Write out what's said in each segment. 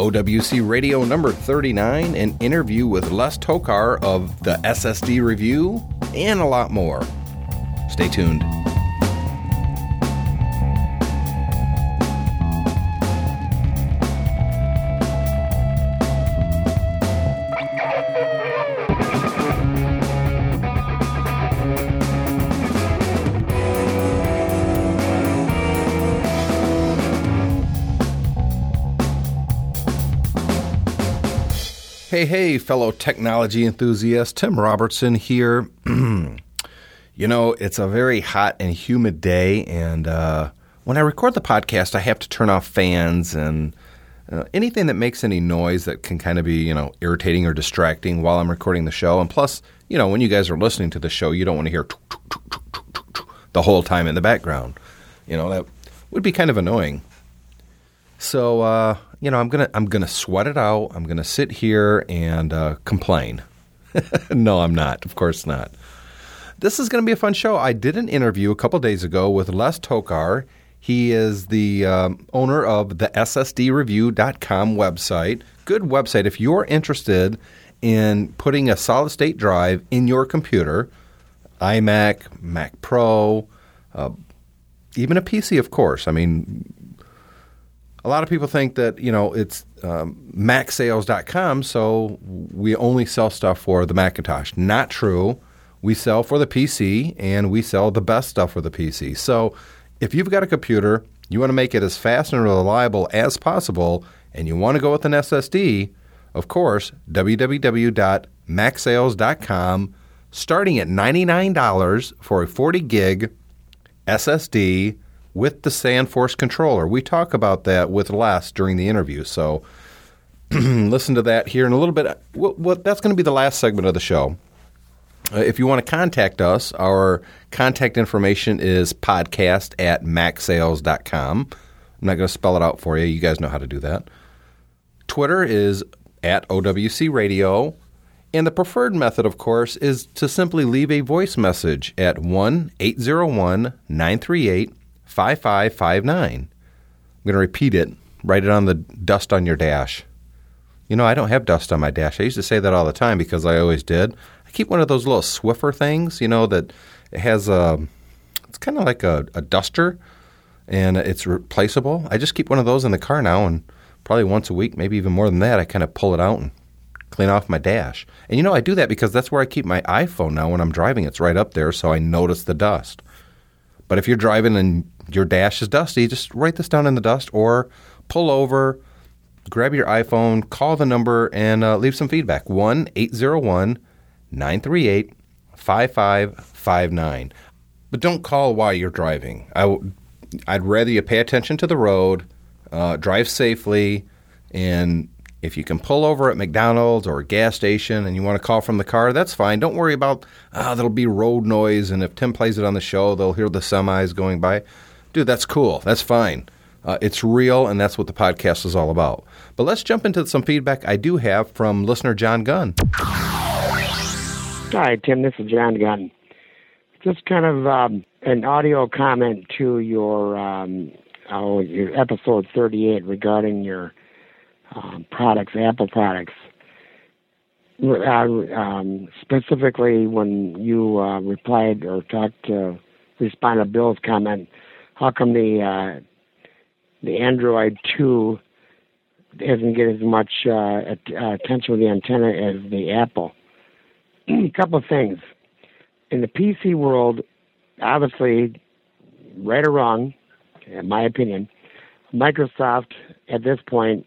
OWC Radio number 39, an interview with Les Tokar of the SSD Review, and a lot more. Stay tuned. Hey, hey, fellow technology enthusiasts. Tim Robertson here. you know, it's a very hot and humid day, and uh, when I record the podcast, I have to turn off fans and uh, anything that makes any noise that can kind of be, you know, irritating or distracting while I'm recording the show. And plus, you know, when you guys are listening to the show, you don't want to hear the whole time in the background. You know, that would be kind of annoying. So, uh, you know, I'm gonna I'm gonna sweat it out. I'm gonna sit here and uh, complain. no, I'm not. Of course not. This is going to be a fun show. I did an interview a couple days ago with Les Tokar. He is the um, owner of the SSDReview.com website. Good website if you're interested in putting a solid state drive in your computer, iMac, Mac Pro, uh, even a PC, of course. I mean, a lot of people think that you know it's um, macsales.com so we only sell stuff for the macintosh. Not true. We sell for the pc and we sell the best stuff for the pc so if you've got a computer you want to make it as fast and reliable as possible and you want to go with an ssd of course www.macsales.com starting at $99 for a 40 gig ssd with the SandForce controller. We talk about that with Les during the interview. So listen to that here in a little bit. That's going to be the last segment of the show. Uh, if you want to contact us, our contact information is podcast at macsales.com. I'm not going to spell it out for you. You guys know how to do that. Twitter is at OWC Radio. And the preferred method, of course, is to simply leave a voice message at 1 801 938 5559. I'm going to repeat it. Write it on the dust on your dash. You know, I don't have dust on my dash. I used to say that all the time because I always did. I keep one of those little Swiffer things, you know, that it has a, it's kind of like a, a duster and it's replaceable. I just keep one of those in the car now and probably once a week, maybe even more than that, I kind of pull it out and clean off my dash. And you know, I do that because that's where I keep my iPhone now when I'm driving. It's right up there, so I notice the dust. But if you're driving and your dash is dusty, just write this down in the dust or pull over, grab your iPhone, call the number, and uh, leave some feedback. 1 801 938 5559. But don't call while you're driving. I w- I'd rather you pay attention to the road, uh, drive safely, and if you can pull over at McDonald's or a gas station and you want to call from the car, that's fine. Don't worry about, ah, there'll be road noise. And if Tim plays it on the show, they'll hear the semis going by. Dude, that's cool. That's fine. Uh, it's real, and that's what the podcast is all about. But let's jump into some feedback I do have from listener John Gunn. Hi, Tim. This is John Gunn. Just kind of um, an audio comment to your um, oh, your episode 38 regarding your um, products, Apple products. Uh, um, specifically, when you uh, replied or talked to respond to Bill's comment, how come the uh, the Android 2 doesn't get as much uh, attention with the antenna as the Apple? A couple of things. In the PC world, obviously, right or wrong, in my opinion, Microsoft at this point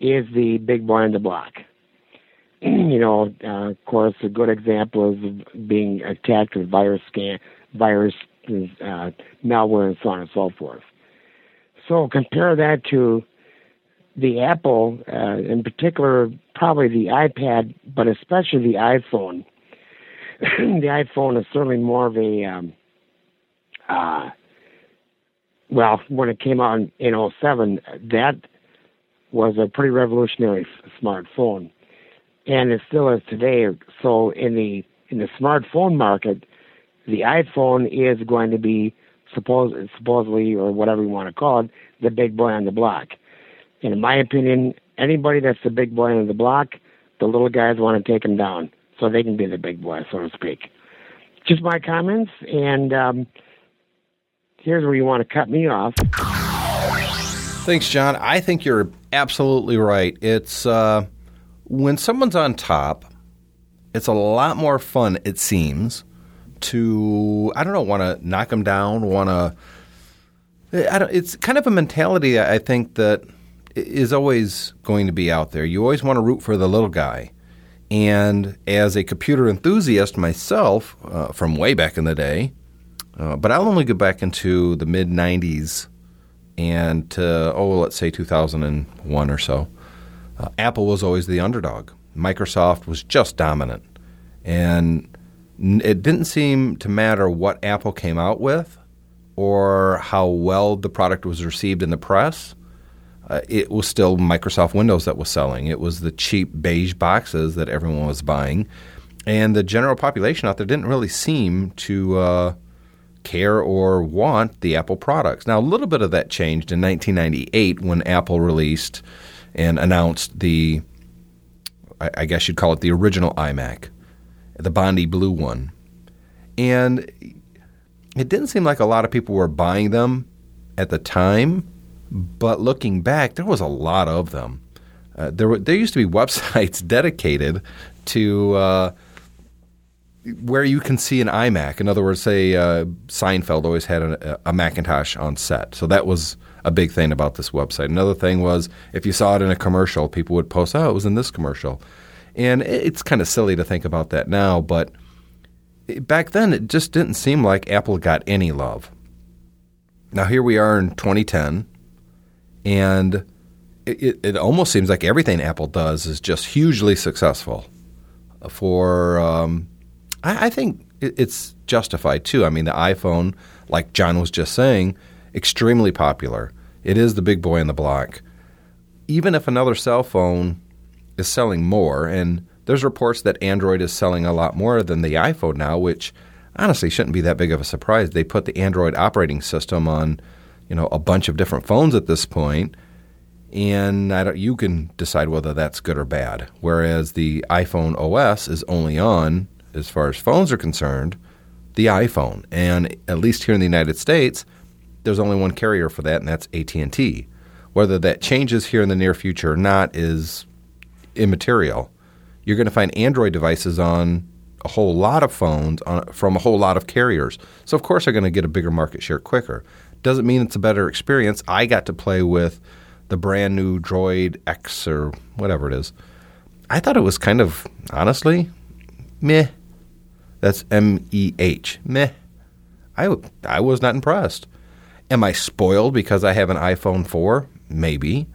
is the big boy on the block. you know, uh, of course, a good example is being attacked with virus scan, virus, uh, malware, and so on and so forth. So compare that to the Apple, uh, in particular, probably the iPad, but especially the iPhone. the iPhone is certainly more of a, um, uh, well, when it came out in, in 07, that was a pretty revolutionary smartphone, and it still is today. So in the in the smartphone market, the iPhone is going to be suppose, supposedly or whatever you want to call it, the big boy on the block. And in my opinion, anybody that's the big boy on the block, the little guys want to take him down so they can be the big boy, so to speak. Just my comments, and um, here's where you want to cut me off. Thanks, John. I think you're absolutely right. It's uh, when someone's on top, it's a lot more fun, it seems, to, I don't know, want to knock them down, want to. I don't, it's kind of a mentality I think that is always going to be out there. You always want to root for the little guy. And as a computer enthusiast myself, uh, from way back in the day, uh, but I'll only go back into the mid 90s and to, oh, let's say 2001 or so, uh, Apple was always the underdog. Microsoft was just dominant. And it didn't seem to matter what Apple came out with or how well the product was received in the press. Uh, it was still Microsoft Windows that was selling. It was the cheap beige boxes that everyone was buying. And the general population out there didn't really seem to uh, care or want the Apple products. Now, a little bit of that changed in 1998 when Apple released and announced the, I, I guess you'd call it the original iMac, the Bondi Blue one. And it didn't seem like a lot of people were buying them at the time, but looking back, there was a lot of them. Uh, there, were, there used to be websites dedicated to uh, where you can see an iMac. In other words, say uh, Seinfeld always had a, a, Macintosh on set, so that was a big thing about this website. Another thing was if you saw it in a commercial, people would post, "Oh, it was in this commercial," and it's kind of silly to think about that now, but back then it just didn't seem like Apple got any love. Now here we are in 2010, and it, it almost seems like everything Apple does is just hugely successful for um, I, I think it's justified too. I mean, the iPhone, like John was just saying, extremely popular. It is the big boy in the block. Even if another cell phone is selling more, and there's reports that Android is selling a lot more than the iPhone now, which honestly shouldn't be that big of a surprise. They put the Android operating system on, you know, a bunch of different phones at this point, and you can decide whether that's good or bad. Whereas the iPhone OS is only on as far as phones are concerned, the iPhone. And at least here in the United States, there's only one carrier for that, and that's AT&T. Whether that changes here in the near future or not is immaterial. You're going to find Android devices on a whole lot of phones on, from a whole lot of carriers. So of course they're going to get a bigger market share quicker. Doesn't mean it's a better experience. I got to play with the brand new Droid X or whatever it is. I thought it was kind of honestly meh. That's M E H. Meh. I, I was not impressed. Am I spoiled because I have an iPhone 4? Maybe.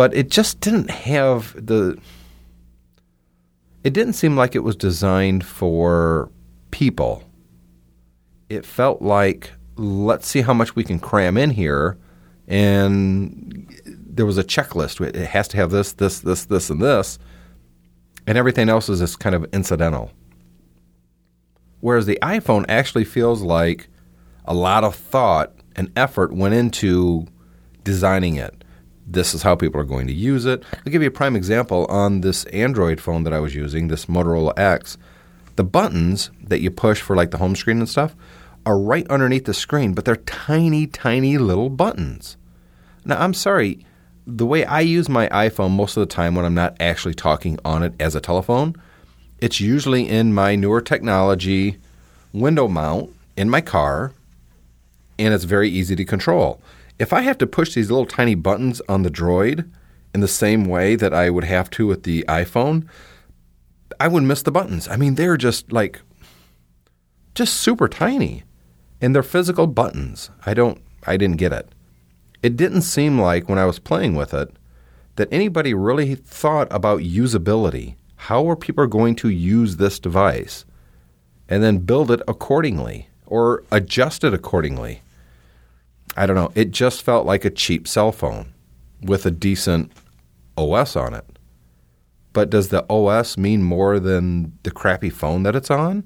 But it just didn't have the. It didn't seem like it was designed for people. It felt like, let's see how much we can cram in here. And there was a checklist. It has to have this, this, this, this, and this. And everything else is just kind of incidental. Whereas the iPhone actually feels like a lot of thought and effort went into designing it. This is how people are going to use it. I'll give you a prime example on this Android phone that I was using, this Motorola X. The buttons that you push for like the home screen and stuff are right underneath the screen, but they're tiny, tiny little buttons. Now, I'm sorry, the way I use my iPhone most of the time when I'm not actually talking on it as a telephone – it's usually in my newer technology window mount in my car, and it's very easy to control. If I have to push these little tiny buttons on the droid in the same way that I would have to with the iPhone, I would miss the buttons. I mean, they're just like just super tiny. And they're physical buttons. I don't I didn't get it. It didn't seem like when I was playing with it that anybody really thought about usability how are people going to use this device and then build it accordingly or adjust it accordingly. I don't know. It just felt like a cheap cell phone with a decent OS on it. But does the OS mean more than the crappy phone that it's on?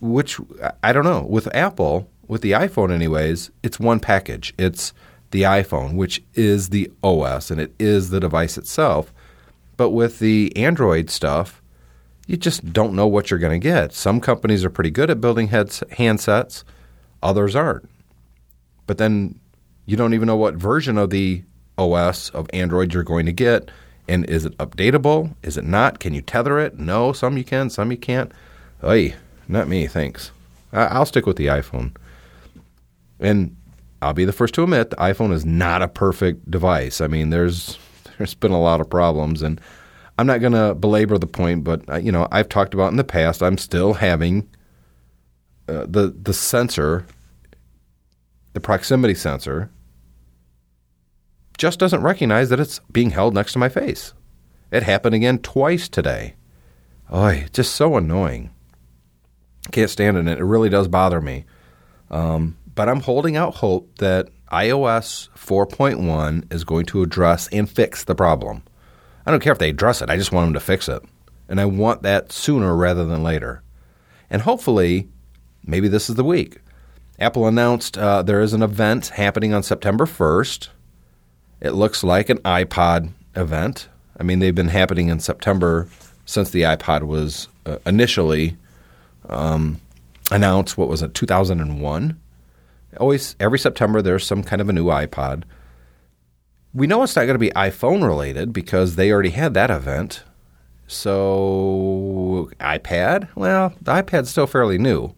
Which I don't know. With Apple, with the iPhone, anyways, it's one package. It's the iPhone, which is the OS and it is the device itself. But with the Android stuff, you just don't know what you're going to get. Some companies are pretty good at building heads, handsets, others aren't. But then you don't even know what version of the OS of Android you're going to get. And is it updatable? Is it not? Can you tether it? No, some you can, some you can't. Hey, not me, thanks. I'll stick with the iPhone. And I'll be the first to admit the iPhone is not a perfect device. I mean, there's there's been a lot of problems, and I'm not going to belabor the point, but uh, you know, I've talked about in the past. I'm still having uh, the the sensor, the proximity sensor, just doesn't recognize that it's being held next to my face. It happened again twice today. Oh, just so annoying. Can't stand it. It really does bother me. Um, but I'm holding out hope that iOS 4.1 is going to address and fix the problem. I don't care if they address it, I just want them to fix it. And I want that sooner rather than later. And hopefully, maybe this is the week. Apple announced uh, there is an event happening on September 1st. It looks like an iPod event. I mean, they've been happening in September since the iPod was uh, initially um, announced. What was it, 2001? Always every September there's some kind of a new iPod. We know it's not going to be iPhone related because they already had that event. So iPad, well, the iPad's still fairly new.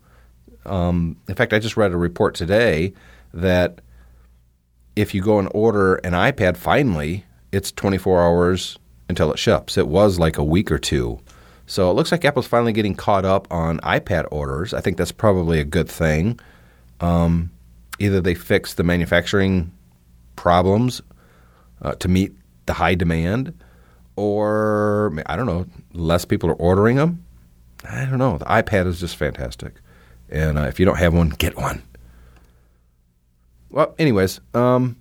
Um, in fact, I just read a report today that if you go and order an iPad, finally, it's 24 hours until it ships. It was like a week or two. So it looks like Apple's finally getting caught up on iPad orders. I think that's probably a good thing. Um, either they fix the manufacturing problems uh, to meet the high demand, or I don't know, less people are ordering them. I don't know. The iPad is just fantastic, and uh, if you don't have one, get one. Well, anyways, um,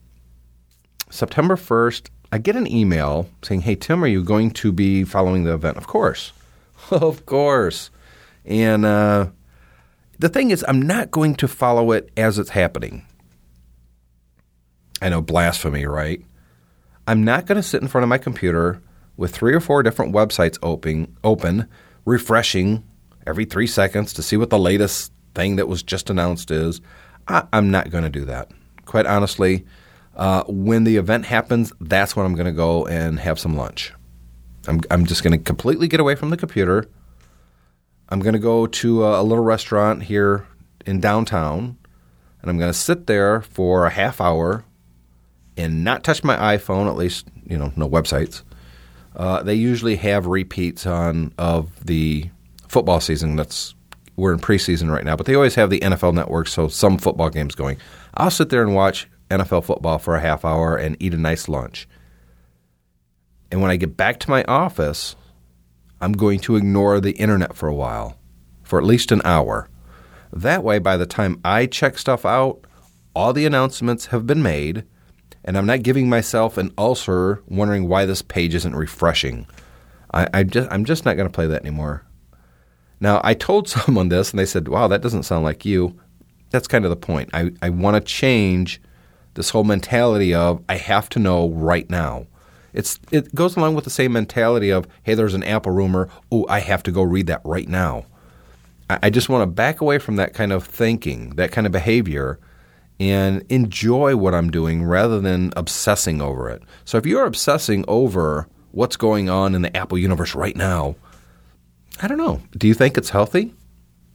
September first, I get an email saying, "Hey Tim, are you going to be following the event?" Of course, of course, and uh, the thing is, I'm not going to follow it as it's happening. I know blasphemy, right? I'm not going to sit in front of my computer with three or four different websites open, open, refreshing every three seconds to see what the latest thing that was just announced is. I, am not going to do that. Quite honestly, uh, when the event happens, that's when I'm going to go and have some lunch. I'm, I'm just going to completely get away from the computer I'm going to go to a, a little restaurant here in downtown, and I'm going to sit there for a half hour and not touch my iPhone. At least, you know, no websites. Uh, they usually have repeats on of the football season. That's we're in preseason right now, but they always have the NFL network, so some football games going. I'll sit there and watch NFL football for a half hour and eat a nice lunch. And when I get back to my office, I'm going to ignore the internet for a while, for at least an hour. That way, by the time I check stuff out, all the announcements have been made, and I'm not giving myself an ulcer wondering why this page isn't refreshing. I, I just, I'm just not going to play that anymore. Now, I told someone this, and they said, wow, that doesn't sound like you. That's kind of the point. I, I want to change this whole mentality of I have to know right now. It's it goes along with the same mentality of hey, there's an Apple rumor. Oh, I have to go read that right now. I, I just want to back away from that kind of thinking, that kind of behavior, and enjoy what I'm doing rather than obsessing over it. So if you're obsessing over what's going on in the Apple universe right now, I don't know. Do you think it's healthy?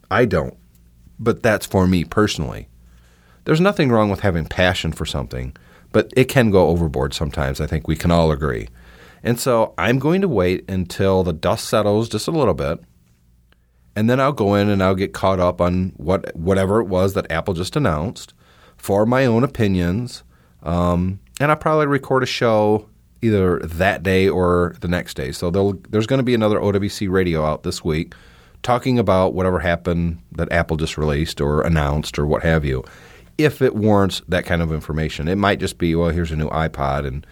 I don't. But that's for me personally. There's nothing wrong with having passion for something but it can go overboard sometimes. I think we can all agree. And so I'm going to wait until the dust settles just a little bit, and then I'll go in and I'll get caught up on what whatever it was that Apple just announced for my own opinions. Um, and I'll probably record a show either that day or the next day. So there's going to be another OWC radio out this week talking about whatever happened that Apple just released or announced or what have you if it warrants that kind of information. It might just be, well, here's a new iPod, and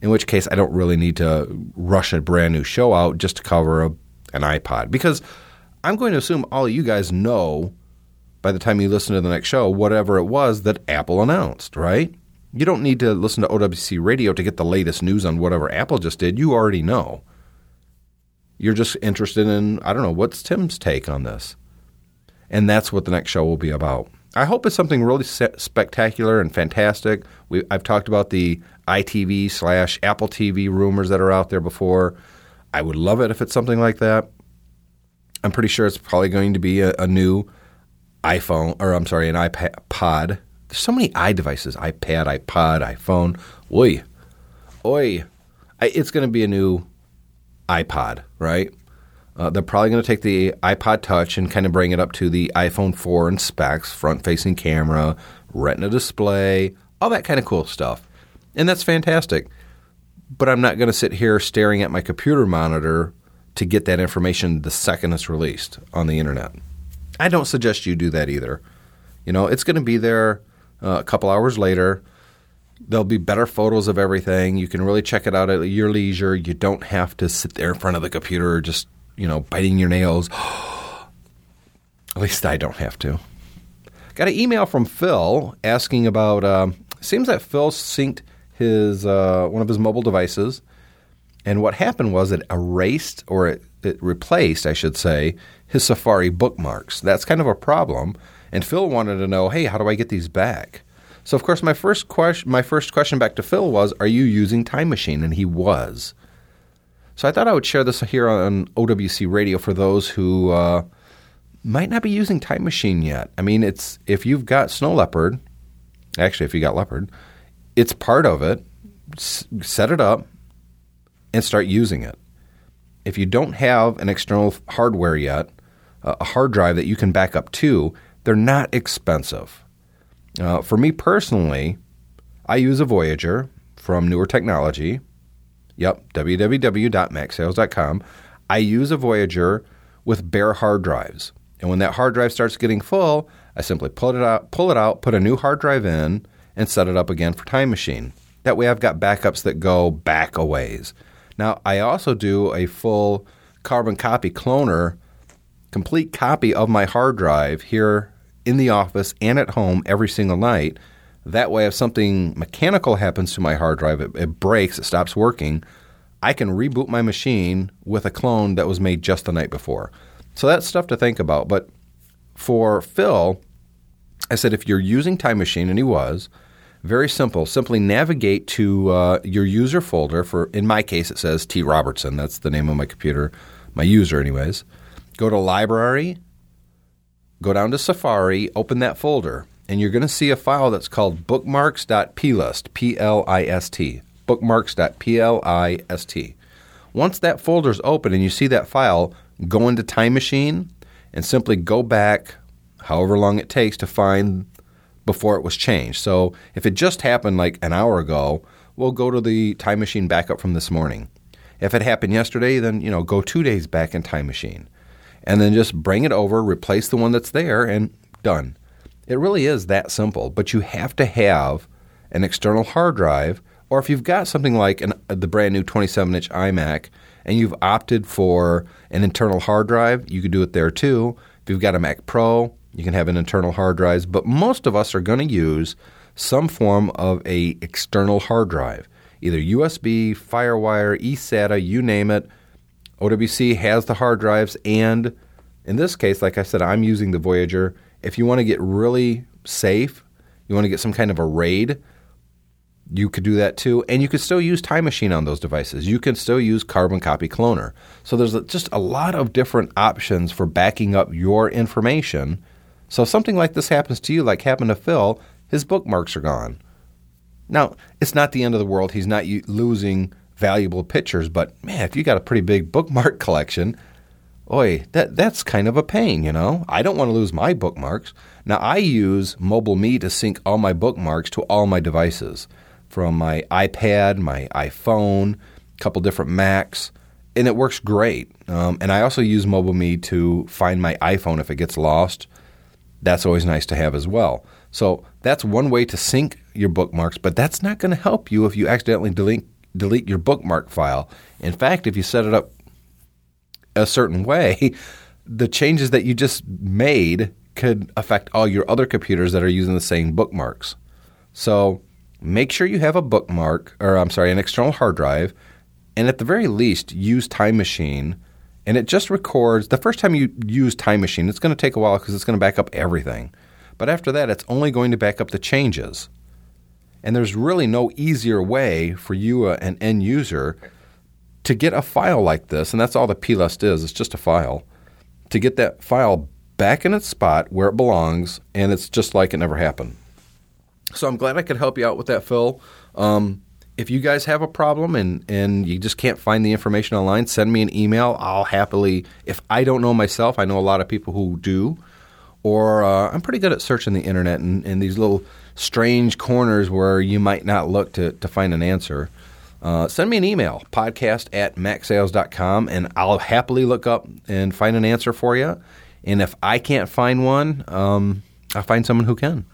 in which case I don't really need to rush a brand new show out just to cover a, an iPod because I'm going to assume all of you guys know by the time you listen to the next show whatever it was that Apple announced, right? You don't need to listen to OWC radio to get the latest news on whatever Apple just did. You already know. You're just interested in, I don't know, what's Tim's take on this? And that's what the next show will be about. I hope it's something really spectacular and fantastic. We, I've talked about the iTV slash Apple TV rumors that are out there before. I would love it if it's something like that. I'm pretty sure it's probably going to be a, a new iPhone, or I'm sorry, an iPod. There's so many iDevices iPad, iPod, iPhone. Oi. Oi. I, it's going to be a new iPod, right? Uh, they're probably going to take the iPod Touch and kind of bring it up to the iPhone 4 in specs, front facing camera, retina display, all that kind of cool stuff. And that's fantastic. But I'm not going to sit here staring at my computer monitor to get that information the second it's released on the internet. I don't suggest you do that either. You know, it's going to be there uh, a couple hours later. There'll be better photos of everything. You can really check it out at your leisure. You don't have to sit there in front of the computer just you know, biting your nails. At least I don't have to. Got an email from Phil asking about. Uh, seems that Phil synced his uh, one of his mobile devices, and what happened was it erased or it, it replaced, I should say, his Safari bookmarks. That's kind of a problem. And Phil wanted to know, hey, how do I get these back? So of course, my first question, my first question back to Phil was, are you using Time Machine? And he was. So I thought I would share this here on OWC Radio for those who uh, might not be using Time Machine yet. I mean, it's if you've got Snow Leopard, actually, if you got Leopard, it's part of it. S- set it up and start using it. If you don't have an external hardware yet, a hard drive that you can back up to, they're not expensive. Uh, for me personally, I use a Voyager from Newer Technology. Yep, www.macsales.com. I use a Voyager with bare hard drives. And when that hard drive starts getting full, I simply pull it out, pull it out, put a new hard drive in, and set it up again for Time Machine. That way I've got backups that go back a ways. Now, I also do a full carbon copy cloner, complete copy of my hard drive here in the office and at home every single night that way, if something mechanical happens to my hard drive, it, it breaks, it stops working, I can reboot my machine with a clone that was made just the night before. So that's stuff to think about. But for Phil, I said if you're using Time Machine, and he was, very simple. Simply navigate to uh, your user folder. For in my case, it says T Robertson. That's the name of my computer, my user, anyways. Go to Library. Go down to Safari. Open that folder and you're going to see a file that's called bookmarks.plist, P L I S T. Bookmarks.plist. Once that folder is open and you see that file, go into Time Machine and simply go back however long it takes to find before it was changed. So if it just happened like an hour ago, we'll go to the Time Machine backup from this morning. If it happened yesterday, then you know go two days back in Time Machine, and then just bring it over, replace the one that's there, and done. It really is that simple, but you have to have an external hard drive, or if you've got something like an, the brand new 27 inch iMac and you've opted for an internal hard drive, you could do it there too. If you've got a Mac Pro, you can have an internal hard drive, but most of us are going to use some form of a external hard drive, either USB, FireWire, eSATA, you name it. OWC has the hard drives, and in this case, like I said, I'm using the Voyager if you want to get really safe, you want to get some kind of a RAID, you could do that too. And you could still use Time Machine on those devices. You can still use Carbon Copy Cloner. So there's just a lot of different options for backing up your information. So if something like this happens to you, like happened to Phil, his bookmarks are gone. Now, it's not the end of the world. He's not losing valuable pictures, but man, if you got a pretty big bookmark collection, Oi, that that's kind of a pain, you know. I don't want to lose my bookmarks. Now I use Mobile Me to sync all my bookmarks to all my devices, from my iPad, my iPhone, a couple different Macs, and it works great. Um, and I also use Mobile Me to find my iPhone if it gets lost. That's always nice to have as well. So that's one way to sync your bookmarks, but that's not going to help you if you accidentally delete delete your bookmark file. In fact, if you set it up a certain way, the changes that you just made could affect all your other computers that are using the same bookmarks. So make sure you have a bookmark, or I'm sorry, an external hard drive, and at the very least, use Time Machine. And it just records the first time you use Time Machine, it's going to take a while because it's going to back up everything. But after that, it's only going to back up the changes. And there's really no easier way for you, uh, an end user, to get a file like this, and that's all the plist is, it's just a file, to get that file back in its spot where it belongs, and it's just like it never happened. So I'm glad I could help you out with that, Phil. Um, if you guys have a problem and, and you just can't find the information online, send me an email. I'll happily, if I don't know myself, I know a lot of people who do, or uh, I'm pretty good at searching the internet and, and these little strange corners where you might not look to, to find an answer. Uh, send me an email, podcast at macsales.com, and I'll happily look up and find an answer for you. And if I can't find one, um, I'll find someone who can.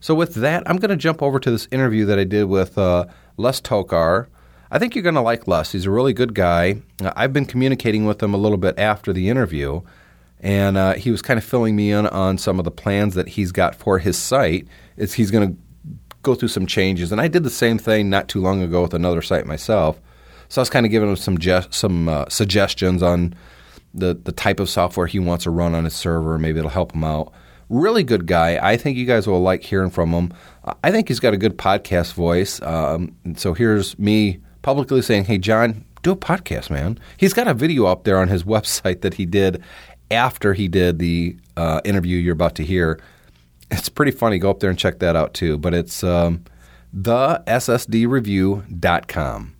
So, with that, I'm going to jump over to this interview that I did with uh, Les Tokar. I think you're going to like Les. He's a really good guy. Uh, I've been communicating with him a little bit after the interview, and uh, he was kind of filling me in on some of the plans that he's got for his site. He's going to go through some changes, and I did the same thing not too long ago with another site myself. So I was kind of giving him some some uh, suggestions on the the type of software he wants to run on his server. Maybe it'll help him out. Really good guy. I think you guys will like hearing from him. I think he's got a good podcast voice. Um, so here's me publicly saying, "Hey, John, do a podcast, man." He's got a video up there on his website that he did after he did the uh, interview you're about to hear. It's pretty funny. Go up there and check that out too. But it's um, theSSDreview.com.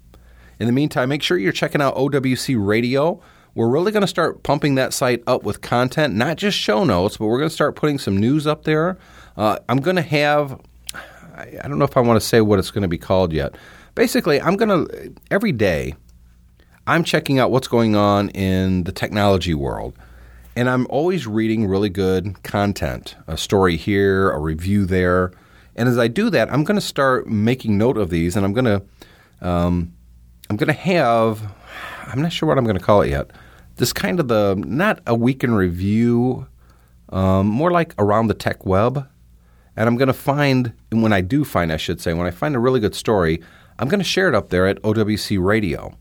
In the meantime, make sure you're checking out OWC Radio. We're really going to start pumping that site up with content, not just show notes, but we're going to start putting some news up there. Uh, I'm going to have, I, I don't know if I want to say what it's going to be called yet. Basically, I'm going to, every day, I'm checking out what's going on in the technology world. And I'm always reading really good content, a story here, a review there. And as I do that, I'm going to start making note of these, and I'm going to, um, I'm going to have, I'm not sure what I'm going to call it yet this kind of the not a week in review, um, more like around the tech web. And I'm going to find when I do find, I should say, when I find a really good story, I'm going to share it up there at OWC Radio.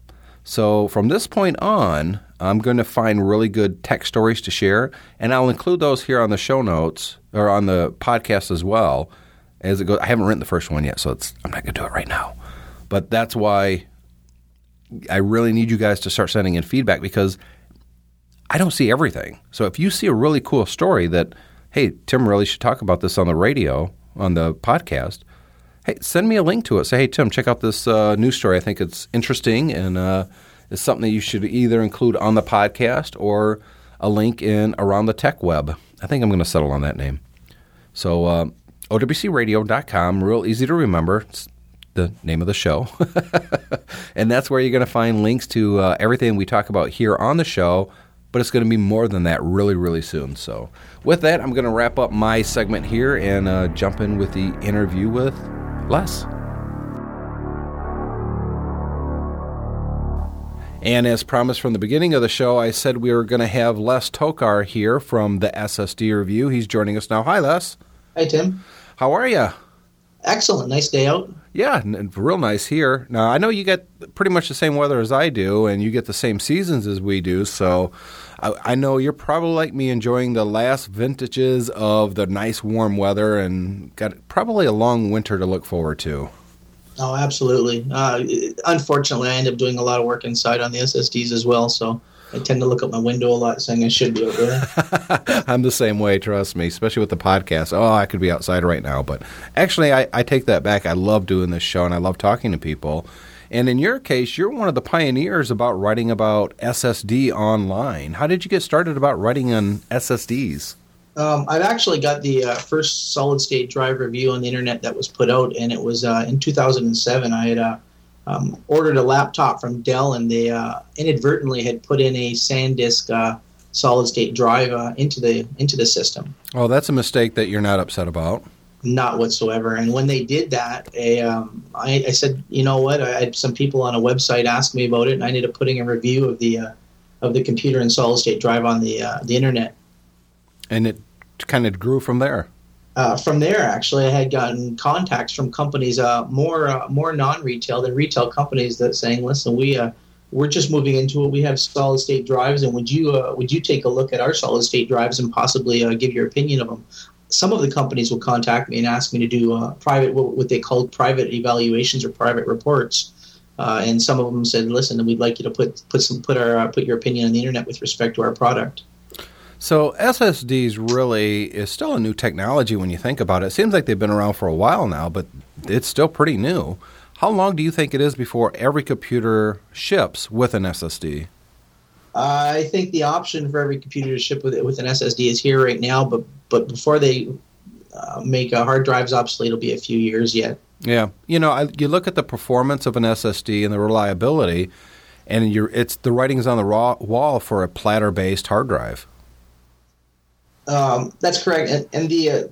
So from this point on, I'm going to find really good tech stories to share, and I'll include those here on the show notes or on the podcast as well. As it goes, I haven't written the first one yet, so I'm not going to do it right now. But that's why I really need you guys to start sending in feedback because I don't see everything. So if you see a really cool story that, hey, Tim really should talk about this on the radio, on the podcast, hey, send me a link to it. Say, hey, Tim, check out this uh, news story. I think it's interesting and uh, it's something that you should either include on the podcast or a link in Around the Tech Web. I think I'm going to settle on that name. So, uh, OWCRadio.com, real easy to remember. It's the name of the show. and that's where you're going to find links to uh, everything we talk about here on the show but it's going to be more than that really, really soon. So, with that, I'm going to wrap up my segment here and uh, jump in with the interview with Les. And as promised from the beginning of the show, I said we were going to have Les Tokar here from the SSD Review. He's joining us now. Hi, Les. Hi, Tim. How are you? Excellent. Nice day out. Yeah, real nice here. Now, I know you get pretty much the same weather as I do, and you get the same seasons as we do. So I, I know you're probably like me enjoying the last vintages of the nice warm weather and got probably a long winter to look forward to. Oh, absolutely. Uh, unfortunately, I end up doing a lot of work inside on the SSDs as well. So I tend to look out my window a lot, saying I should be over there. I'm the same way, trust me, especially with the podcast. Oh, I could be outside right now. But actually, I, I take that back. I love doing this show and I love talking to people. And in your case, you're one of the pioneers about writing about SSD online. How did you get started about writing on SSDs? Um, I've actually got the uh, first solid state drive review on the internet that was put out, and it was uh, in 2007. I had uh, um, ordered a laptop from Dell, and they uh, inadvertently had put in a SanDisk uh, solid state drive uh, into the into the system. Oh, that's a mistake that you're not upset about. Not whatsoever. And when they did that, a, um, I, I, said, you know what? I had some people on a website ask me about it, and I ended up putting a review of the uh, of the computer and solid state drive on the uh, the internet. And it kind of grew from there. uh, from there, actually, I had gotten contacts from companies, uh, more uh, more non-retail than retail companies, that saying, "Listen, we uh, we're just moving into it. We have solid state drives, and would you uh, would you take a look at our solid state drives and possibly uh, give your opinion of them?" Some of the companies will contact me and ask me to do private what they call private evaluations or private reports. and some of them said, "Listen, we'd like you to put put some put our put your opinion on the internet with respect to our product." So SSDs really is still a new technology when you think about it. It seems like they've been around for a while now, but it's still pretty new. How long do you think it is before every computer ships with an SSD? I think the option for every computer to ship with with an SSD is here right now, but but before they uh, make uh, hard drives obsolete, it'll be a few years yet. Yeah, you know, I, you look at the performance of an SSD and the reliability, and you're, it's the writing's on the raw wall for a platter-based hard drive. Um, that's correct. And, and the uh,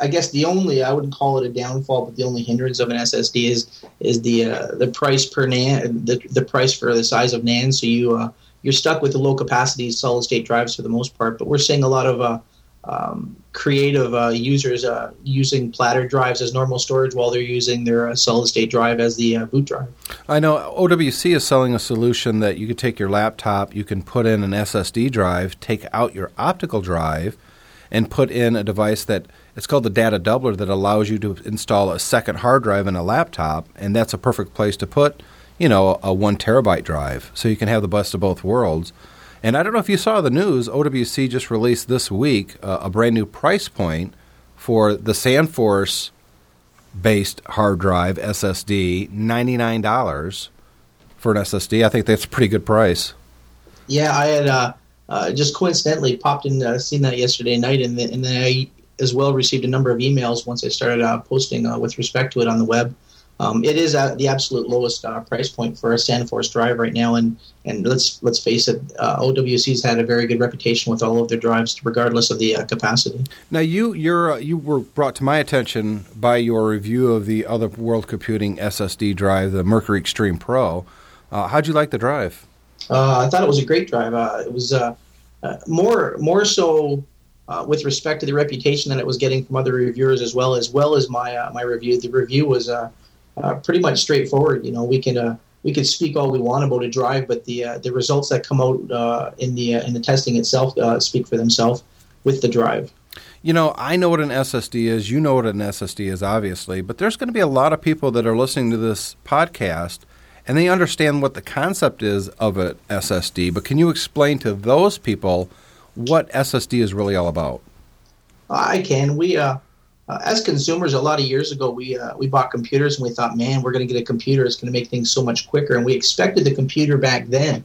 I guess the only I wouldn't call it a downfall, but the only hindrance of an SSD is is the uh, the price per NAND, the the price for the size of NAND. So you uh, you're stuck with the low capacity solid state drives for the most part. But we're seeing a lot of uh, um, creative uh, users uh, using platter drives as normal storage while they're using their solid state drive as the boot drive. I know OWC is selling a solution that you could take your laptop, you can put in an SSD drive, take out your optical drive and put in a device that it's called the data doubler that allows you to install a second hard drive in a laptop, and that's a perfect place to put, you know, a one terabyte drive, so you can have the best of both worlds. And I don't know if you saw the news, OWC just released this week uh, a brand new price point for the SandForce based hard drive SSD, $99 for an SSD. I think that's a pretty good price. Yeah, I had uh, uh, just coincidentally popped in, uh, seen that yesterday night, and, the, and then I as well received a number of emails once I started uh, posting uh, with respect to it on the web. Um, it is at the absolute lowest uh, price point for a SandForce drive right now, and and let's let's face it, uh, OWC's had a very good reputation with all of their drives, regardless of the capacity. Now, you you're you were brought to my attention by your review of the other World Computing SSD drive, the Mercury Extreme Pro. how'd you like the drive? I thought it was a great drive. it was uh, more more so uh, with respect to the reputation that it was getting from other reviewers as well as well as my uh, my review. The review was uh, uh, pretty much straightforward. You know, we can we could speak all we want about a drive, but the the results that come out in the in the testing itself speak for themselves with the drive. You know, I know what an SSD is. You know what an SSD is, obviously. But there's going to be a lot of people that are listening to this podcast and they understand what the concept is of an SSD. But can you explain to those people what SSD is really all about? I can. We, uh, uh, as consumers, a lot of years ago, we uh, we bought computers and we thought, man, we're going to get a computer. It's going to make things so much quicker. And we expected the computer back then.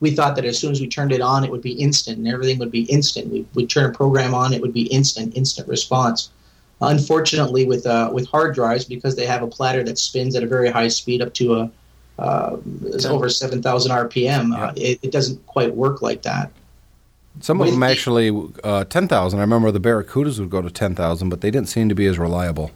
We thought that as soon as we turned it on, it would be instant and everything would be instant. We would turn a program on, it would be instant, instant response. Unfortunately, with uh, with hard drives, because they have a platter that spins at a very high speed, up to a uh, it's over 7,000 RPM. Uh, it, it, doesn't quite work like that. Some of them actually uh, 10,000. I remember the Barracudas would go to 10,000, but they didn't seem to be as reliable.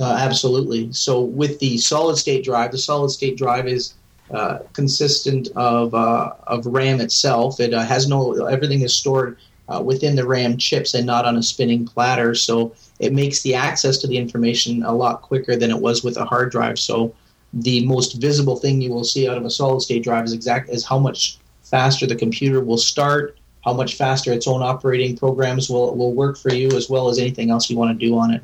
Uh, absolutely. So with the solid state drive, the solid state drive is uh, consistent of uh, of RAM itself. It has no everything is stored within the RAM chips and not on a spinning platter. So it makes the access to the information a lot quicker than it was with a hard drive. So the most visible thing you will see out of a solid state drive is exact is how much faster the computer will start, how much faster its own operating programs will, will work for you, as well as anything else you want to do on it.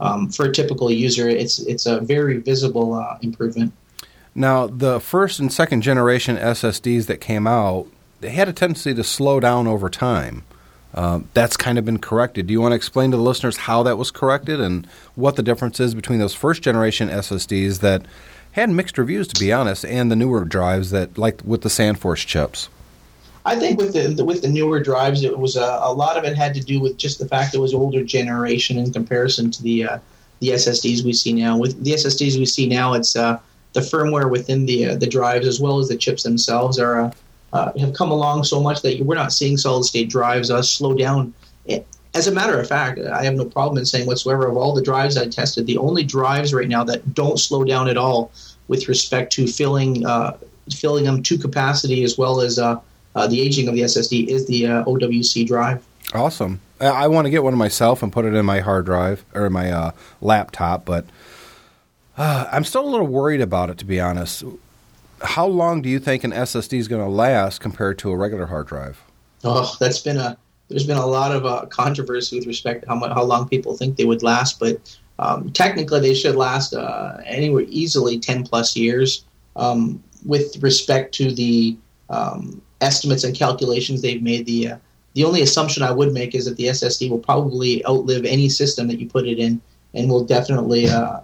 Um, for a typical user, it's it's a very visible uh, improvement. Now, the first and second generation SSDs that came out, they had a tendency to slow down over time. Uh, that's kind of been corrected. Do you want to explain to the listeners how that was corrected and what the difference is between those first generation SSDs that had mixed reviews, to be honest, and the newer drives that, like with the SandForce chips. I think with the with the newer drives, it was a, a lot of it had to do with just the fact it was older generation in comparison to the uh, the SSDs we see now. With the SSDs we see now, it's uh, the firmware within the uh, the drives as well as the chips themselves are uh, uh, have come along so much that we're not seeing solid state drives uh, slow down. As a matter of fact, I have no problem in saying whatsoever of all the drives I tested, the only drives right now that don't slow down at all with respect to filling uh, filling them to capacity as well as uh, uh, the aging of the SSD is the uh, OWC drive. Awesome. I, I want to get one myself and put it in my hard drive or my uh, laptop, but uh, I'm still a little worried about it, to be honest. How long do you think an SSD is going to last compared to a regular hard drive? Oh, that's been a there's been a lot of uh, controversy with respect to how much, how long people think they would last, but um, technically they should last uh, anywhere easily 10 plus years. Um, with respect to the um, estimates and calculations they've made, the uh, the only assumption I would make is that the SSD will probably outlive any system that you put it in, and will definitely uh,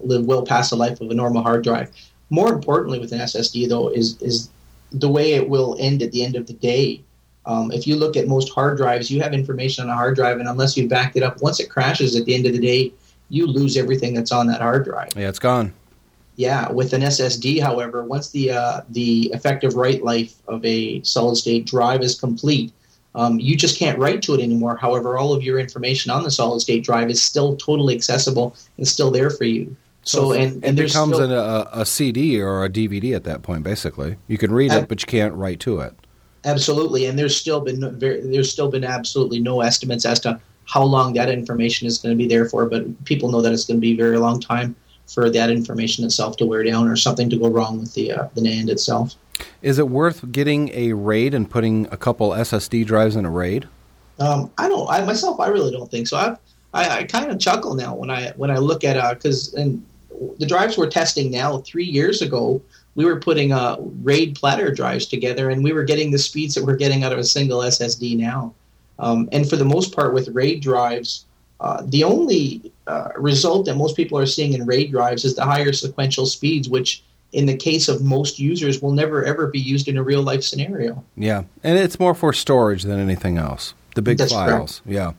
live well past the life of a normal hard drive. More importantly, with an SSD though, is is the way it will end at the end of the day. Um, if you look at most hard drives, you have information on a hard drive, and unless you backed it up, once it crashes at the end of the day, you lose everything that's on that hard drive. Yeah, it's gone. Yeah, with an SSD, however, once the uh, the effective write life of a solid state drive is complete, um, you just can't write to it anymore. However, all of your information on the solid state drive is still totally accessible and still there for you. So, So, and, and it becomes still, a, a CD or a DVD at that point, basically. You can read it, but you can't write to it. Absolutely, and there's still been no, there's still been absolutely no estimates as to how long that information is going to be there for. But people know that it's going to be a very long time for that information itself to wear down or something to go wrong with the uh, the NAND itself. Is it worth getting a RAID and putting a couple SSD drives in a RAID? Um, I don't. I myself, I really don't think so. I've, I I kind of chuckle now when I when I look at because and the drives we're testing now. Three years ago, we were putting uh, RAID platter drives together, and we were getting the speeds that we're getting out of a single SSD now. Um, and for the most part, with RAID drives, uh, the only uh, result that most people are seeing in RAID drives is the higher sequential speeds, which in the case of most users will never ever be used in a real life scenario. Yeah, and it's more for storage than anything else. The big That's files. Yeah.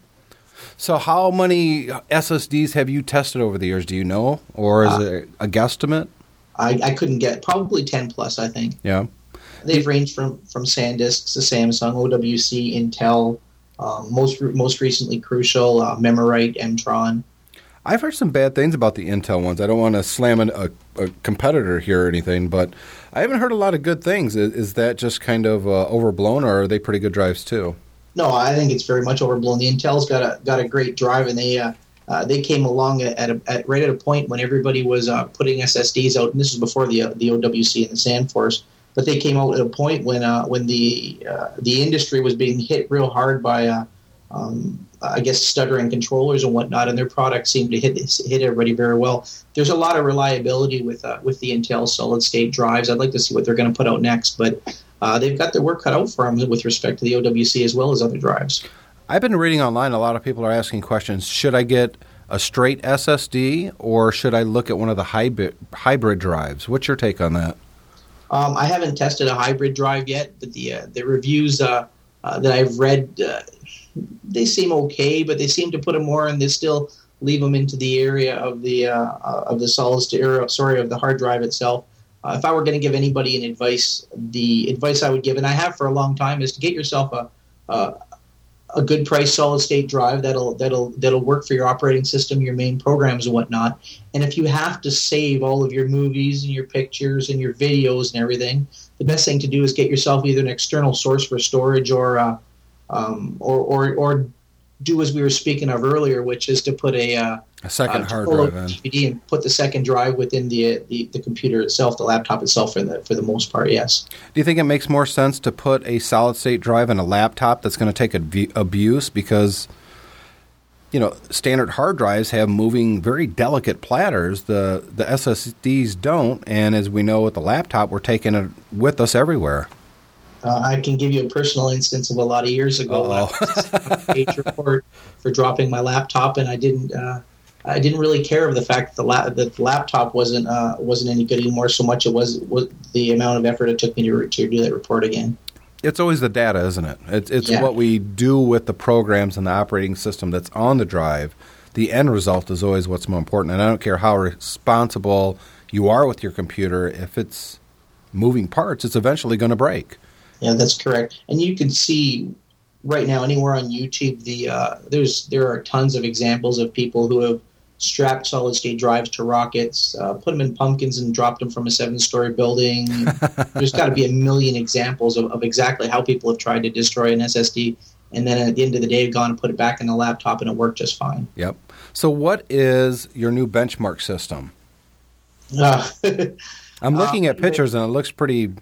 So, how many SSDs have you tested over the years? Do you know, or is Uh, it a guesstimate? I, I couldn't get probably ten plus. I think. Yeah. They've ranged from from SanDisk to Samsung, OWC, Intel, um, most most recently Crucial, uh, Memoright, Mtron. I've heard some bad things about the Intel ones. I don't want to slam an, a, a competitor here or anything, but I haven't heard a lot of good things. Is, is that just kind of uh, overblown, or are they pretty good drives too? No, I think it's very much overblown. The Intel's got a got a great drive, and they uh, uh, they came along at, a, at right at a point when everybody was uh, putting SSDs out, and this was before the uh, the OWC and the SandForce. But they came out at a point when uh, when the uh, the industry was being hit real hard by um, I guess stuttering controllers and whatnot, and their products seemed to hit hit everybody very well. There's a lot of reliability with with the Intel solid state drives. I'd like to see what they're going to put out next, but they've got their work cut out for them with respect to the OWC as well as other drives. I've been reading online. A lot of people are asking questions. Should I get a straight SSD, or should I look at one of the hybrid hybrid drives? What's your take on that? Um, I haven't tested a hybrid drive yet, but the uh, the reviews uh, uh, that I've read, uh, they seem okay, but they seem to put them more, and they still leave them into the area of the uh, uh, of the solid state, or, sorry, of the hard drive itself. If I were going to give anybody an advice, the advice I would give, and I have for a long time, is to get yourself a, a good price solid state drive that'll that'll that'll work for your operating system, your main programs and whatnot. And if you have to save all of your movies and your pictures and your videos and everything, the best thing to do is get yourself either an external source for storage or uh, um, or, or or do as we were speaking of earlier, which is to put a uh, A second uh, hard drive in. DVD and put the second drive within the, the the computer itself, the laptop itself, for the for the most part. Yes. Do you think it makes more sense to put a solid state drive in a laptop that's going to take abu- abuse because you know standard hard drives have moving very delicate platters the the SSDs don't and as we know with the laptop we're taking it with us everywhere. Uh, I can give you a personal instance of a lot of years ago. I Uh-oh. was a page report for dropping my laptop, and I didn't. Uh, I didn't really care of the fact that the, la- that the laptop wasn't uh, wasn't any good anymore. So much it was, was the amount of effort it took me to, to do that report again. It's always the data, isn't it? It's it's Yeah. what we do with the programs and the operating system that's on the drive. The end result is always what's more important. And I don't care how responsible you are with your computer, if it's moving parts, it's eventually going to break. Yeah, that's correct. And you can see right now anywhere on YouTube the uh, there's there are tons of examples of people who have strapped solid state drives to rockets, uh, put them in pumpkins, and dropped them from a seven story building. there's got to be a million examples of, of exactly how people have tried to destroy an SSD and then at the end of the day, gone and put it back in the laptop, and it worked just fine. Yep. So, what is your new benchmark system? Uh, I'm looking at pictures, and it looks pretty.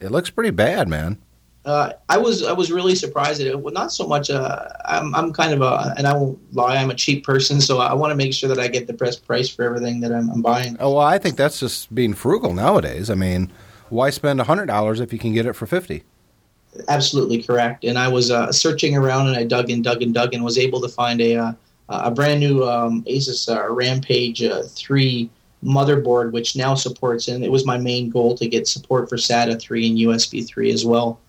It looks pretty bad, man. Uh, I was I was really surprised at it. Well, not so much. Uh, I'm I'm kind of a, and I won't lie. I'm a cheap person, so I want to make sure that I get the best price for everything that I'm, I'm buying. Oh well, I think that's just being frugal nowadays. I mean, why spend hundred dollars if you can get it for fifty? Absolutely correct. And I was uh, searching around, and I dug and dug and dug, and was able to find a uh, a brand new um, Asus uh, Rampage three motherboard, which now supports, and it was my main goal to get support for SATA three and USB three as well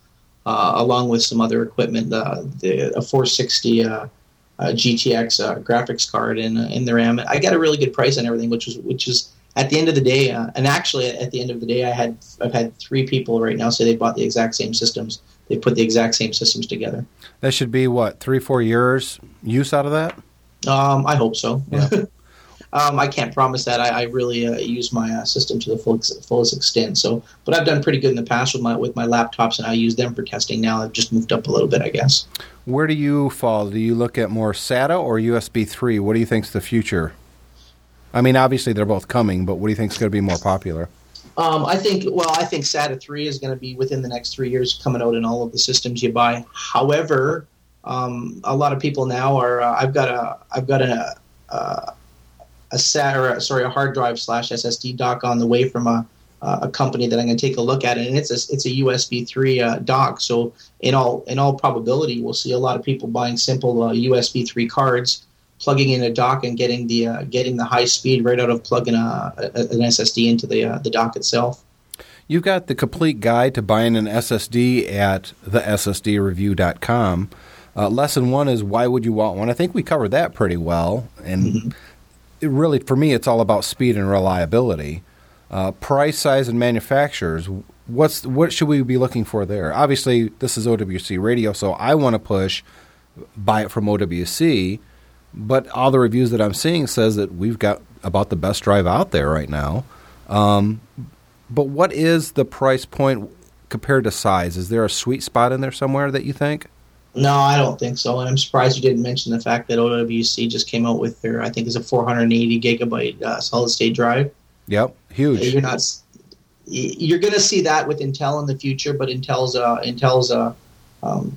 uh, along with some other equipment, the, the a 460 uh, uh, GTX uh, graphics card in uh, in the RAM. I got a really good price on everything, which was which is at the end of the day, uh, and actually at the end of the day, I had I've had three people right now say they bought the exact same systems. They put the exact same systems together. That should be what three four years use out of that. Um, I hope so. Yeah. Um, I can't promise that. I, I really uh, use my uh, system to the full, fullest extent. So, but I've done pretty good in the past with my with my laptops, and I use them for testing. Now I've just moved up a little bit, I guess. Where do you fall? Do you look at more SATA or USB three? What do you think's the future? I mean, obviously they're both coming, but what do you think is going to be more popular? Um, I think well, I think SATA three is going to be within the next three years coming out in all of the systems you buy. However, um, a lot of people now are. Uh, I've got a. I've got a. Uh, a SAT or a, sorry a hard drive slash SSD dock on the way from a a company that I'm going to take a look at, and it's a it's a USB three uh, dock. So in all in all probability, we'll see a lot of people buying simple uh, USB three cards, plugging in a dock, and getting the uh, getting the high speed right out of plugging a, a, an SSD into the uh, the dock itself. You've got the complete guide to buying an SSD at theSSDreview.com. Uh, lesson one is why would you want one? I think we covered that pretty well, and. Mm-hmm really, for me, it's all about speed and reliability. Uh, price, size, and manufacturers. What's what should we be looking for there? Obviously, this is OWC radio, so I want to push buy it from OWC. But all the reviews that I'm seeing says that we've got about the best drive out there right now. Um, but what is the price point compared to size? Is there a sweet spot in there somewhere that you think? No, I don't think so. And I'm surprised you didn't mention the fact that OWC just came out with their, I think, it's a 480 gigabyte uh, solid state drive. Yep, huge. You're not. You're going to see that with Intel in the future, but Intel's uh, Intel's uh, um,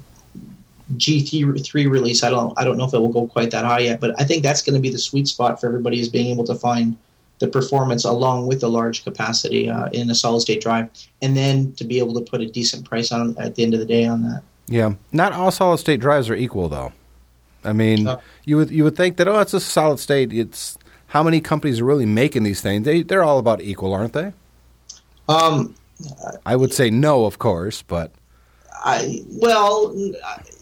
G3 release, I don't I don't know if it will go quite that high yet, but I think that's going to be the sweet spot for everybody is being able to find the performance along with the large capacity uh, in a solid state drive, and then to be able to put a decent price on at the end of the day on that. Yeah, not all solid state drives are equal, though. I mean, you would you would think that oh, it's a solid state. It's how many companies are really making these things? They they're all about equal, aren't they? Um, I would say no, of course, but I well,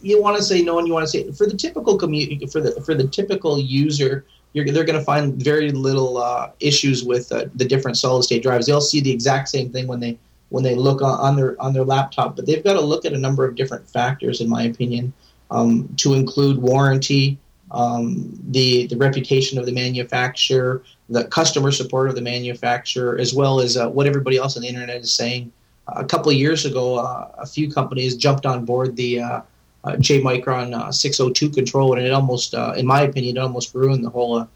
you want to say no, and you want to say for the typical community for the for the typical user. they're going to find very little uh, issues with uh, the different solid state drives. They'll see the exact same thing when they when they look on, their on their laptop. But they've got to look at a number of different factors, in my opinion, um, to include warranty, um, the the reputation of the manufacturer, the customer support of the manufacturer, as well as uh, what everybody else on the internet is saying. a couple of years ago, uh, a few companies jumped on board the uh, uh JMicron uh, 602 controller, and it almost, uh, in my opinion, it almost ruined the whole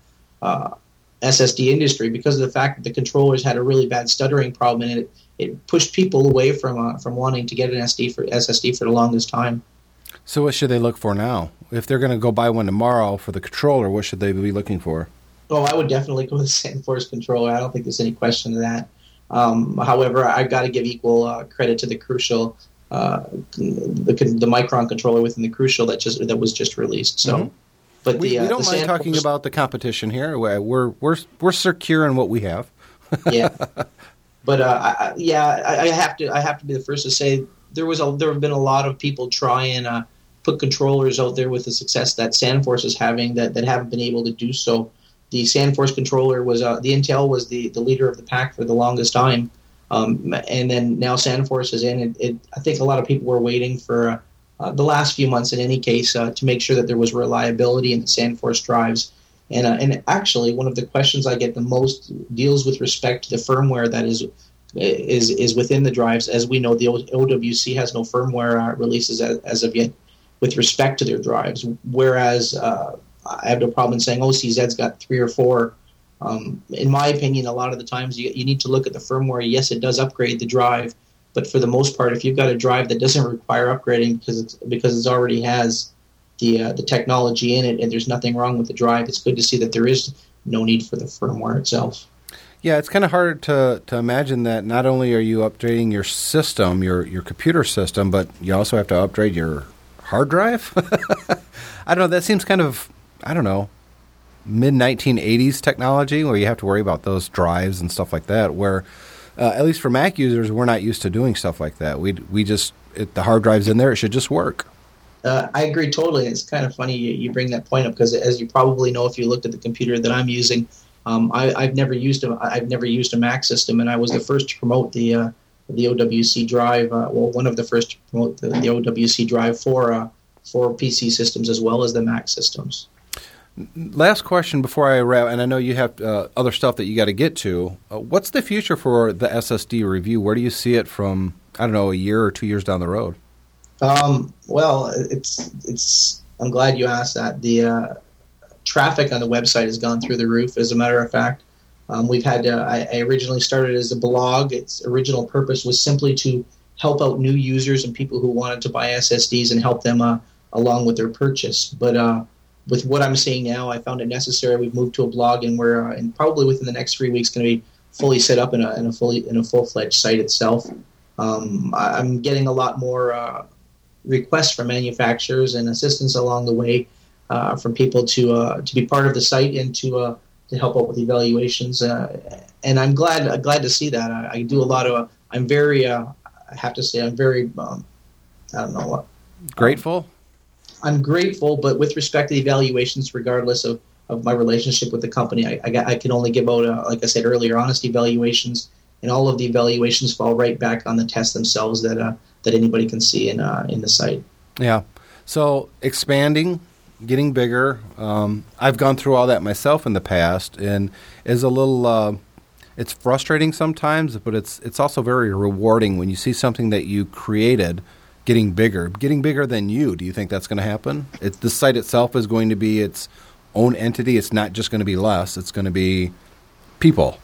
SSD industry because of the fact that the controllers had a really bad stuttering problem, and it it pushed people away from uh, from wanting to get an SD for SSD for the longest time. So, what should they look for now? If they're going to go buy one tomorrow for the controller, what should they be looking for? Oh, I would definitely go with the SandForce controller. I don't think there's any question of that. Um, however, I've got to give equal uh, credit to the Crucial, uh, the, the Micron controller within the Crucial that just that was just released. So. Mm-hmm. But we, the, uh, we don't mind Sandforce... talking about the competition here. We're we're we're secure in what we have. yeah, but uh, I, yeah, I, I, have to I have to be the first to say there was a there have been a lot of people try and uh, put controllers out there with the success that SandForce is having that, that haven't been able to do so. The SandForce controller was uh, the Intel was the, the leader of the pack for the longest time, um, and then now SandForce is in. It, it, I think a lot of people were waiting for uh, the last few months, in any case, uh, to make sure that there was reliability in the SandForce drives and, uh, and actually, one of the questions I get the most deals with respect to the firmware that is is is within the drives. As we know, the OWC has no firmware uh, releases as, as, of yet. with respect to their drives. Whereas uh, I have no problem in saying OCZ's got three or four. Um, in my opinion, a lot of the times you, you need to look at the firmware. Yes, it does upgrade the drive, but for the most part, if you've got a drive that doesn't require upgrading because it's, because it already has the uh, the technology in it and there's nothing wrong with the drive, it's good to see that there is no need for the firmware itself. Yeah, it's kind of hard to, to imagine that not only are you updating your system, your your computer system, but you also have to upgrade your hard drive. I don't know. That seems kind of I don't know mid 1980s technology where you have to worry about those drives and stuff like that. Where uh, at least for Mac users, we're not used to doing stuff like that. We we just it, the hard drive's in there; it should just work. Uh, I agree totally. It's kind of funny you, you bring that point up because, as you probably know, if you looked at the computer that I'm using, um, I, have never used a I've never used a Mac system, and I was the first to promote the uh, the OWC drive. Uh, well, one of the first to promote the, the OWC drive for uh, for PC systems as well as the Mac systems. Last question before I wrap, and I know you have uh, other stuff that you got to get to. Uh, what's the future for the SSD review? Where do you see it from? I don't know, a year or two years down the road. Um, well, it's it's. I'm glad you asked that. The uh, traffic on the website has gone through the roof. As a matter of fact, um, we've had. Uh, I, I, originally started as a blog. Its original purpose was simply to help out new users and people who wanted to buy SSDs and help them uh, along with their purchase. But uh, with what I'm seeing now, I found it necessary. We've moved to a blog, and we're uh, and probably within the next three weeks going to be fully set up in a, in a fully in a full fledged site itself. Um, I'm getting a lot more uh, requests from manufacturers and assistance along the way uh, from people to uh, to be part of the site and to uh, to help out with evaluations. Uh, and I'm glad glad to see that. I, I do a lot of. I'm very. I have to say, I'm very. Um, I don't know what. Grateful. I'm grateful, but with respect to the evaluations, regardless of, of my relationship with the company, I, I, I can only give out, uh, like I said earlier, honest evaluations, and all of the evaluations fall right back on the tests themselves that uh, that anybody can see in uh, in the site. Yeah. So expanding, getting bigger. Um, I've gone through all that myself in the past, and is a little. Uh, it's frustrating sometimes, but it's it's also very rewarding when you see something that you created getting bigger, getting bigger than you. Do you think that's going to happen? It, the site itself is going to be its own entity. It's not just going to be Les. It's going to be people.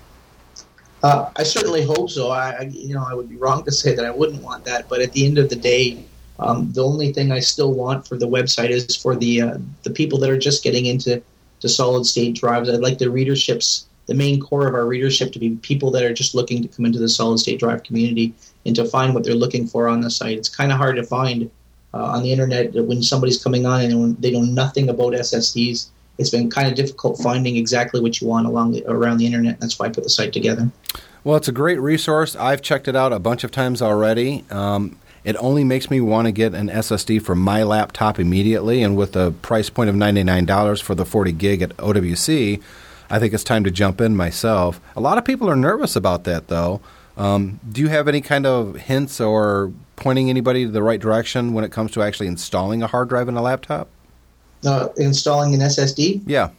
Uh, I certainly hope so. I, you know, I would be wrong to say that I wouldn't want that. But at the end of the day, um, the only thing I still want for the website is for the uh, the people that are just getting into to solid state drives. I'd like the readerships, the main core of our readership, to be people that are just looking to come into the solid state drive community and to find what they're looking for on the site. It's kind of hard to find uh, on the internet when somebody's coming on and they know nothing about SSDs. It's been kind of difficult finding exactly what you want along the, around the internet. That's why I put the site together. Well, it's a great resource. I've checked it out a bunch of times already. Um, it only makes me want to get an SSD for my laptop immediately, and with a price point of $99 for the 40 gig at OWC, I think it's time to jump in myself. A lot of people are nervous about that, though. Um, do you have any kind of hints or pointing anybody to the right direction when it comes to actually installing a hard drive in a laptop? Uh, installing an SSD? Yeah.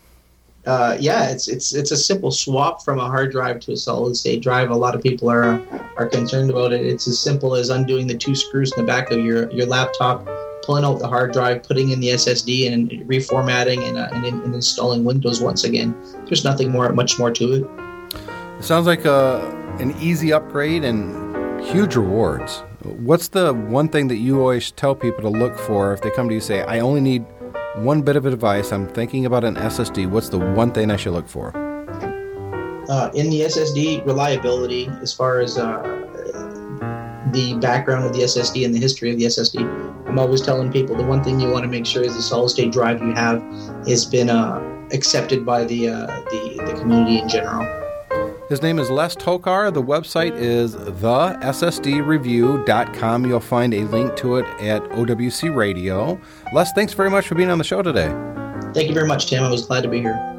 Uh, yeah, it's it's it's a simple swap from a hard drive to a solid state drive. A lot of people are are concerned about it. It's as simple as undoing the two screws in the back of your your laptop, pulling out the hard drive, putting in the SSD, and reformatting and, uh, and, and installing Windows once again. There's nothing more, much more to it. It sounds like a an easy upgrade and huge rewards. What's the one thing that you always tell people to look for if they come to you and say, I only need one bit of advice, I'm thinking about an SSD, what's the one thing I should look for? Uh, in the SSD, reliability as far as uh, the background of the SSD and the history of the SSD. I'm always telling people the one thing you want to make sure is the solid state drive you have has been uh, accepted by the, uh, the, the community in general. His name is Les Tokar. The website is thessdreview.com. You'll find a link to it at OWC Radio. Les, thanks very much for being on the show today. Thank you very much, Tim. I was glad to be here.